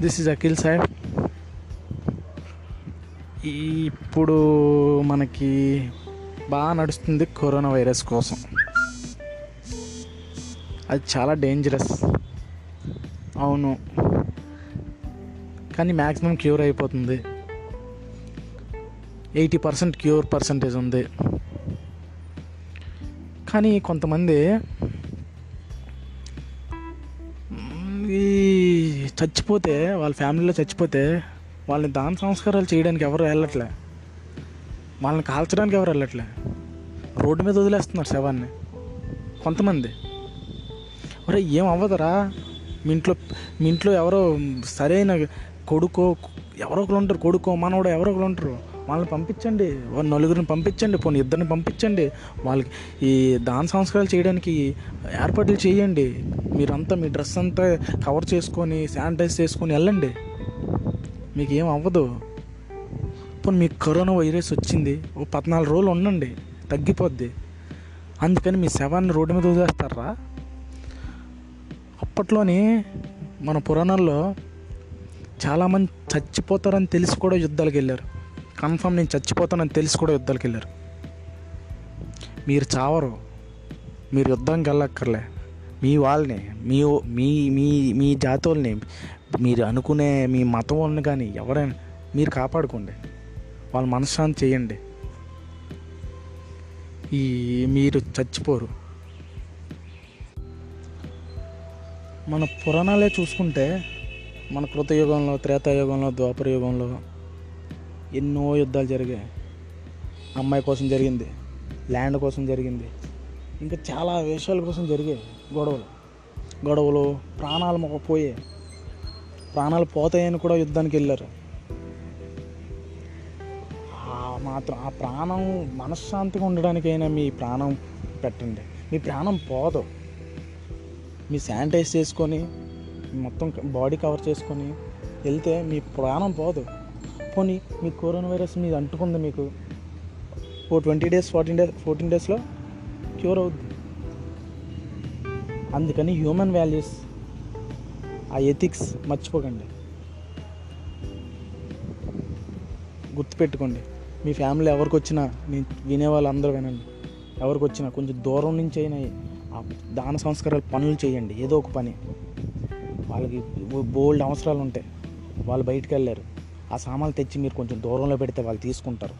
This is Akhil Saheb ఇప్పుడు మనకి బాగా నడుస్తుంది కరోనా వైరస్ కోసం అది చాలా డేంజరస్ అవును కానీ మ్యాక్సిమం క్యూర్ అయిపోతుంది ఎయిటీ పర్సెంట్ క్యూర్ పర్సంటేజ్ ఉంది కానీ కొంతమంది చచ్చిపోతే వాళ్ళ ఫ్యామిలీలో చచ్చిపోతే వాళ్ళని దాన సంస్కారాలు చేయడానికి ఎవరు వెళ్ళట్లే. వాళ్ళని కాల్చడానికి ఎవరు వెళ్ళట్లే. రోడ్డు మీద వదిలేస్తున్నారు శవాన్ని. కొంతమంది. ఒరే ఏం అవ్వదురా? మీ ఇంట్లో మీ ఇంట్లో ఎవరో సరైన కొడుకో ఎవరో ఒకరు ఉంటారు కొడుకో మనవడో ఎవరో ఒకరు ఉంటారు. వాళ్ళని పంపించండి. వాళ్ళ నలుగురిని పంపించండి పోనీ ఇద్దరిని పంపించండి. వాళ్ళకి ఈ దాన సంస్కారాలు చేయడానికి ఏర్పాట్లు చేయండి. మీరంతా మీ డ్రెస్ అంతా కవర్ చేసుకొని శానిటైజ్ చేసుకొని వెళ్ళండి. మీకు ఏం అవ్వదు. పోనీ మీకు కరోనా వైరస్ వచ్చింది ఓ పద్నాలుగు రోజులు ఉండండి తగ్గిపోద్ది. అందుకని మీ శవాన్ని రోడ్డు మీద వదిలేస్తారా? అప్పట్లోని మన పురాణాల్లో చాలామంది చచ్చిపోతారని తెలిసి కూడా యుద్ధాలకు వెళ్ళారు. కన్ఫర్మ్ నేను చచ్చిపోతానని తెలిసి కూడా యుద్ధాలకు వెళ్ళారు. మీరు చావరు. మీరు యుద్ధంకి వెళ్ళక్కర్లే. మీ వాళ్ళని మీ మీ మీ మీ జాతోల్ని మీరు అనుకునే మీ మతం వాళ్ళని కానీ ఎవరైనా మీరు కాపాడుకోండి. వాళ్ళ మనశ్శాంతి చేయండి. ఈ మీరు చచ్చిపోరు. మన పురాణాలే చూసుకుంటే మన కృతయుగంలో త్రేతాయుగంలో ద్వాపర యుగంలో ఎన్నో యుద్ధాలు జరిగాయి. అమ్మాయి కోసం జరిగింది ల్యాండ్ కోసం జరిగింది. ఇంకా చాలా విషయాల కోసం జరిగాయి గొడవలు. గొడవలు ప్రాణాలు మొక్క పోయాయి ప్రాణాలు పోతాయని కూడా యుద్ధానికి వెళ్ళారు. మాత్రం ఆ ప్రాణం మనశ్శాంతిగా ఉండడానికైనా మీ ప్రాణం పెట్టండి. మీ ప్రాణం పోదు. మీ శానిటైజ్ చేసుకొని మొత్తం బాడీ కవర్ చేసుకొని వెళ్తే మీ ప్రాణం పోదు. పోనీ మీ కరోనా వైరస్ మీద అంటుకుంది మీకు. ఓ twenty days fourteen days fourteen డేస్లో క్యూర్ అవుద్ది. అందుకని హ్యూమన్ వాల్యూస్ ఆ ఎథిక్స్ మర్చిపోకండి. గుర్తుపెట్టుకోండి. మీ ఫ్యామిలీ ఎవరికి వచ్చినా నేను వినే వాళ్ళందరూ వినండి. ఎవరికి వచ్చినా కొంచెం దూరం నుంచి అయినా ఆ దాన సంస్కారాలు పనులు చేయండి. ఏదో ఒక పని. వాళ్ళకి బోల్డ్ అవసరాలు ఉంటాయి. వాళ్ళు బయటికి వెళ్ళారు ఆ సామాన్లు తెచ్చి మీరు కొంచెం దూరంలో పెడితే వాళ్ళు తీసుకుంటారు.